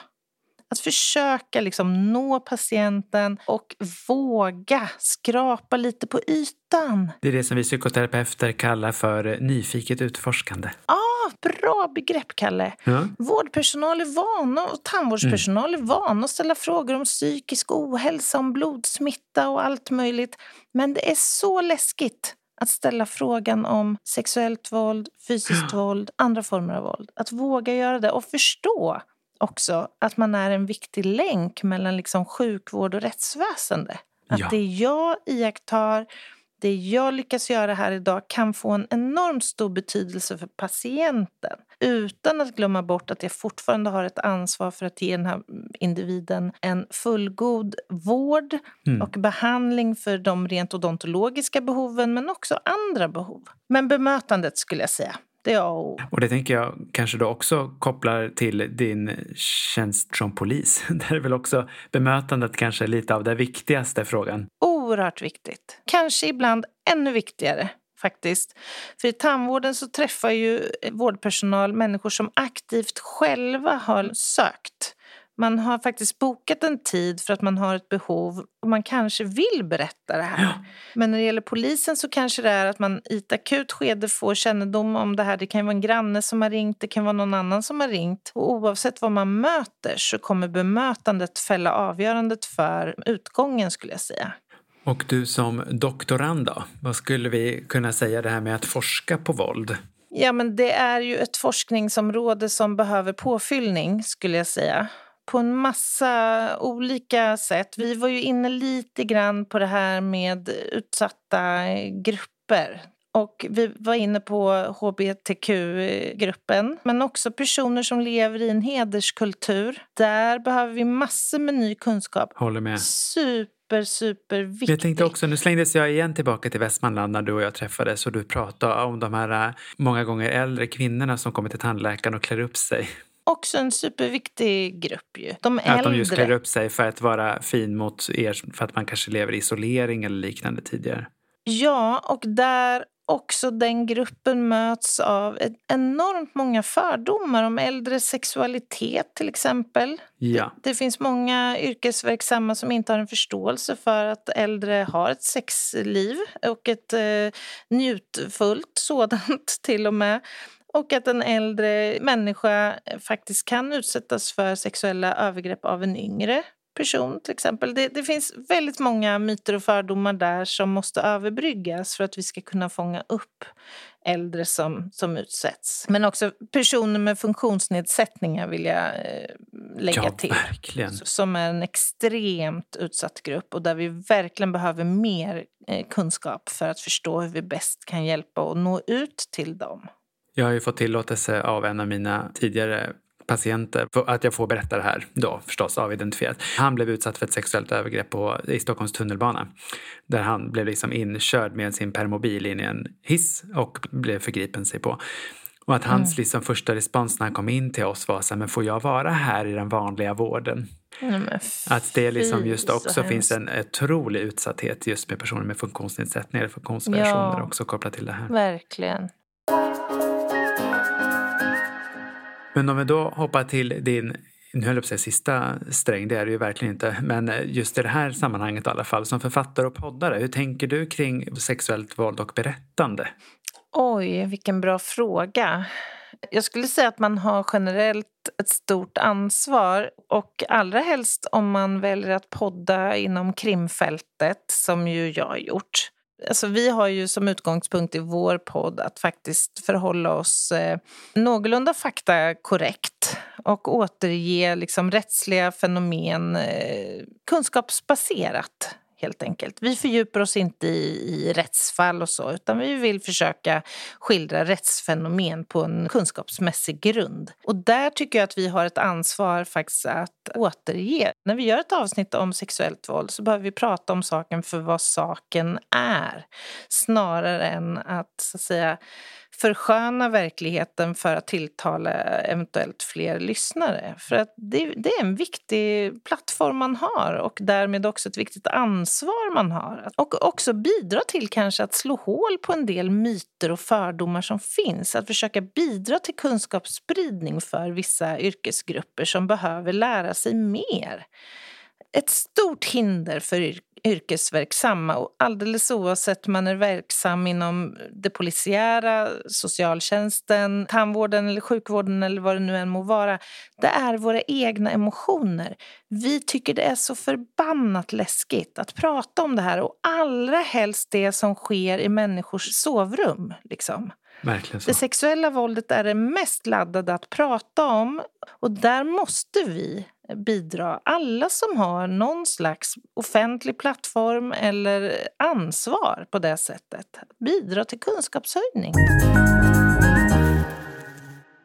Att försöka liksom nå patienten och våga skrapa lite på ytan. Det är det som vi psykoterapeuter kallar för nyfiket utforskande. Ah, bra begrepp, Kalle. Ja. Vårdpersonal är vana och tandvårdspersonal mm. är vana att ställa frågor om psykisk ohälsa, om blodsmitta och allt möjligt. Men det är så läskigt att ställa frågan om sexuellt våld, fysiskt våld, andra former av våld. Att våga göra det och förstå också att man är en viktig länk mellan liksom sjukvård och rättsväsende. Att ja. det jag iakttar, det jag lyckas göra här idag kan få en enormt stor betydelse för patienten utan att glömma bort att jag fortfarande har ett ansvar för att ge den här individen en fullgod vård mm. och behandling för de rent odontologiska behoven men också andra behov. Men bemötandet skulle jag säga det är och Och det tänker jag kanske då också kopplar till din tjänst som polis. Där är väl också bemötandet kanske lite av den viktigaste frågan. Oerhört viktigt. Kanske ibland ännu viktigare faktiskt. För i tandvården så träffar ju vårdpersonal människor som aktivt själva har sökt man har faktiskt bokat en tid för att man har ett behov och man kanske vill berätta det här. Ja. Men när det gäller polisen så kanske det är att man i ett akut skede får kännedom om det här. Det kan vara en granne som har ringt, det kan vara någon annan som har ringt. Och oavsett vad man möter så kommer bemötandet fälla avgörandet för utgången skulle jag säga. Och du som doktorand då? Vad skulle vi kunna säga det här med att forska på våld? Ja, men det är ju ett forskningsområde som behöver påfyllning skulle jag säga på en massa olika sätt. Vi var ju inne lite grann på det här med utsatta grupper. Och vi var inne på hbtq-gruppen, men också personer som lever i en hederskultur. Där behöver vi massor med ny kunskap. Håller med. Super, super viktigt. Jag tänkte också, nu slängdes jag igen tillbaka till Västmanland när du och jag träffades och du pratade om de här många gånger äldre kvinnorna som kommer till tandläkaren och klär upp sig också en superviktig grupp ju. De äldre. Att de just klär upp sig för att vara fin mot er för att man kanske lever i isolering eller liknande tidigare. Ja, och där också den gruppen möts av enormt många fördomar om äldres sexualitet till exempel. Ja. Det, det, finns många yrkesverksamma som inte har en förståelse för att äldre har ett sexliv och ett eh, njutfullt sådant till och med och att en äldre människa eh, faktiskt kan utsättas för sexuella övergrepp av en yngre person till exempel. Det, det, finns väldigt många myter och fördomar där som måste överbryggas för att vi ska kunna fånga upp äldre som, som utsätts. Men också personer med funktionsnedsättningar vill jag eh, lägga ja, till. Verkligen. Som är en extremt utsatt grupp och där vi verkligen behöver mer eh, kunskap för att förstå hur vi bäst kan hjälpa och nå ut till dem. Jag har ju fått tillåtelse av en av mina tidigare patienter att jag får berätta det här då förstås avidentifierat. Han blev utsatt för ett sexuellt övergrepp på, i Stockholms tunnelbana där han blev liksom inkörd med sin permobil in i en hiss och blev förgripen sig på. Och att hans mm. liksom första respons när han kom in till oss var så här, men får jag vara här i den vanliga vården? Mm, att det liksom just också finns en otrolig utsatthet just med personer med funktionsnedsättningar funktionsvariationer ja, också kopplat till det här. Verkligen. Men om vi då hoppar till din nu höll jag på att säga sista sträng, det är det ju verkligen inte. Men just i det här sammanhanget i alla fall, som författare och poddare, hur tänker du kring sexuellt våld och berättande? Oj, vilken bra fråga. Jag skulle säga att man har generellt ett stort ansvar och allra helst om man väljer att podda inom krimfältet, som ju jag har gjort. Alltså, vi har ju som utgångspunkt i vår podd att faktiskt förhålla oss eh, någorlunda faktakorrekt och återge liksom, rättsliga fenomen eh, kunskapsbaserat helt enkelt. Vi fördjupar oss inte i, i rättsfall och så utan vi vill försöka skildra rättsfenomen på en kunskapsmässig grund. Och där tycker jag att vi har ett ansvar faktiskt att återge. När vi gör ett avsnitt om sexuellt våld så behöver vi prata om saken för vad saken är snarare än att så att säga försköna verkligheten för att tilltala eventuellt fler lyssnare. För att det, det, är en viktig plattform man har och därmed också ett viktigt ansvar man har. Och också bidra till kanske att slå hål på en del myter och fördomar som finns. Att försöka bidra till kunskapsspridning för vissa yrkesgrupper som behöver lära sig mer ett stort hinder för yrkesverksamma och alldeles oavsett man är verksam inom det polisiära, socialtjänsten, tandvården eller sjukvården eller vad det nu än må vara. Det är våra egna emotioner. Vi tycker det är så förbannat läskigt att prata om det här och allra helst det som sker i människors sovrum. Liksom. Det sexuella våldet är det mest laddade att prata om och där måste vi bidra. Alla som har någon slags offentlig plattform eller ansvar på det sättet. Bidra till kunskapshöjning.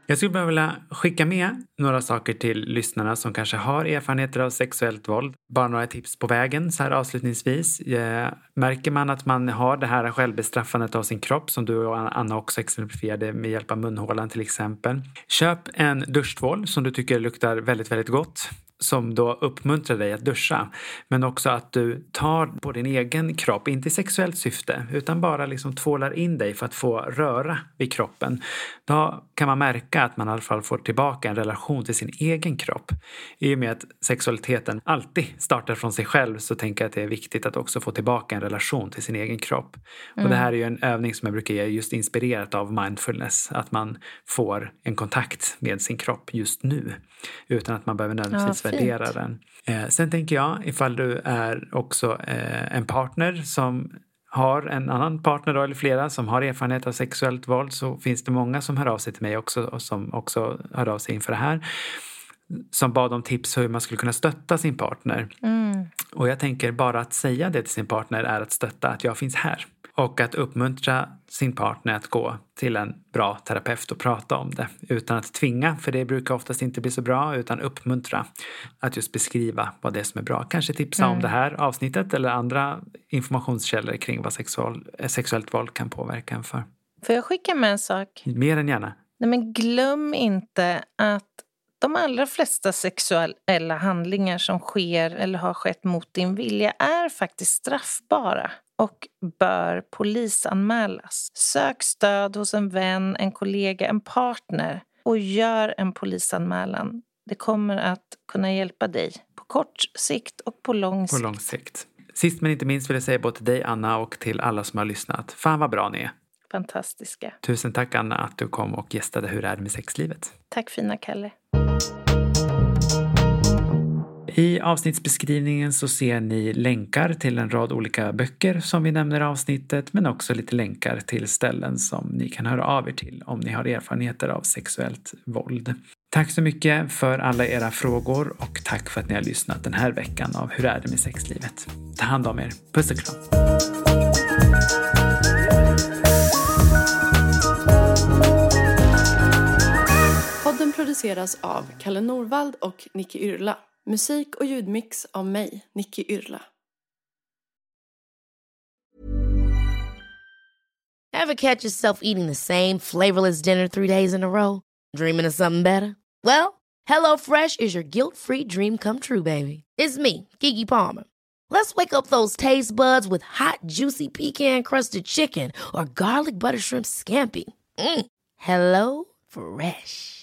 Jag skulle bara vilja skicka med några saker till lyssnarna som kanske har erfarenheter av sexuellt våld. Bara några tips på vägen så här avslutningsvis. Eh, märker man att man har det här självbestraffandet av sin kropp som du och Anna också exemplifierade med hjälp av munhålan till exempel. Köp en duschtvål som du tycker luktar väldigt, väldigt gott som då uppmuntrar dig att duscha. Men också att du tar på din egen kropp, inte i sexuellt syfte, utan bara liksom tvålar in dig för att få röra vid kroppen. Då kan man märka att man i alla fall får tillbaka en relation till sin egen kropp. I och med att sexualiteten alltid startar från sig själv så tänker jag att det är viktigt att också få tillbaka en relation till sin egen kropp. Mm. Och det här är ju en övning som jag brukar ge just inspirerat av mindfulness. Att man får en kontakt med sin kropp just nu. Utan att man behöver nödvändigtvis ja, värdera den. Eh, sen tänker jag ifall du är också eh, en partner som har en annan partner då, eller flera som har erfarenhet av sexuellt våld så finns det många som hör av sig till mig också och som också hör av sig inför det här som bad om tips hur man skulle kunna stötta sin partner. Mm. Och jag tänker bara att säga det till sin partner är att stötta att jag finns här. Och att uppmuntra sin partner att gå till en bra terapeut och prata om det. Utan att tvinga, för det brukar oftast inte bli så bra, utan uppmuntra. Att just beskriva vad det är som är bra. Kanske tipsa mm. om det här avsnittet eller andra informationskällor kring vad sexual, sexuellt våld kan påverka en för. Får jag skicka med en sak? Mer än gärna. Nej, men glöm inte att de allra flesta sexuella handlingar som sker eller har skett mot din vilja är faktiskt straffbara och bör polisanmälas. Sök stöd hos en vän, en kollega, en partner och gör en polisanmälan. Det kommer att kunna hjälpa dig på kort sikt och på lång sikt. På lång sikt. Sist men inte minst vill jag säga både till dig Anna och till alla som har lyssnat. Fan vad bra ni är. Fantastiska. Tusen tack Anna att du kom och gästade Hur är det med sexlivet? Tack fina Kalle. I avsnittsbeskrivningen så ser ni länkar till en rad olika böcker som vi nämner i avsnittet men också lite länkar till ställen som ni kan höra av er till om ni har erfarenheter av sexuellt våld. Tack så mycket för alla era frågor och tack för att ni har lyssnat den här veckan av Hur är det med sexlivet? Ta hand om er. Puss och kram. Podden produceras av Kalle Norvald och Nicky Yrla. Musik och ljudmix av mig, Nicky Yrla. Have catch yourself eating the same flavorless dinner three days in a row? Dreaming of something better? Well, hello fresh is your guilt-free dream come true, baby. It's me, Gigi Palmer. Let's wake up those taste buds with hot, juicy pecan-crusted chicken or garlic butter shrimp scampi. Mm. Hello Fresh.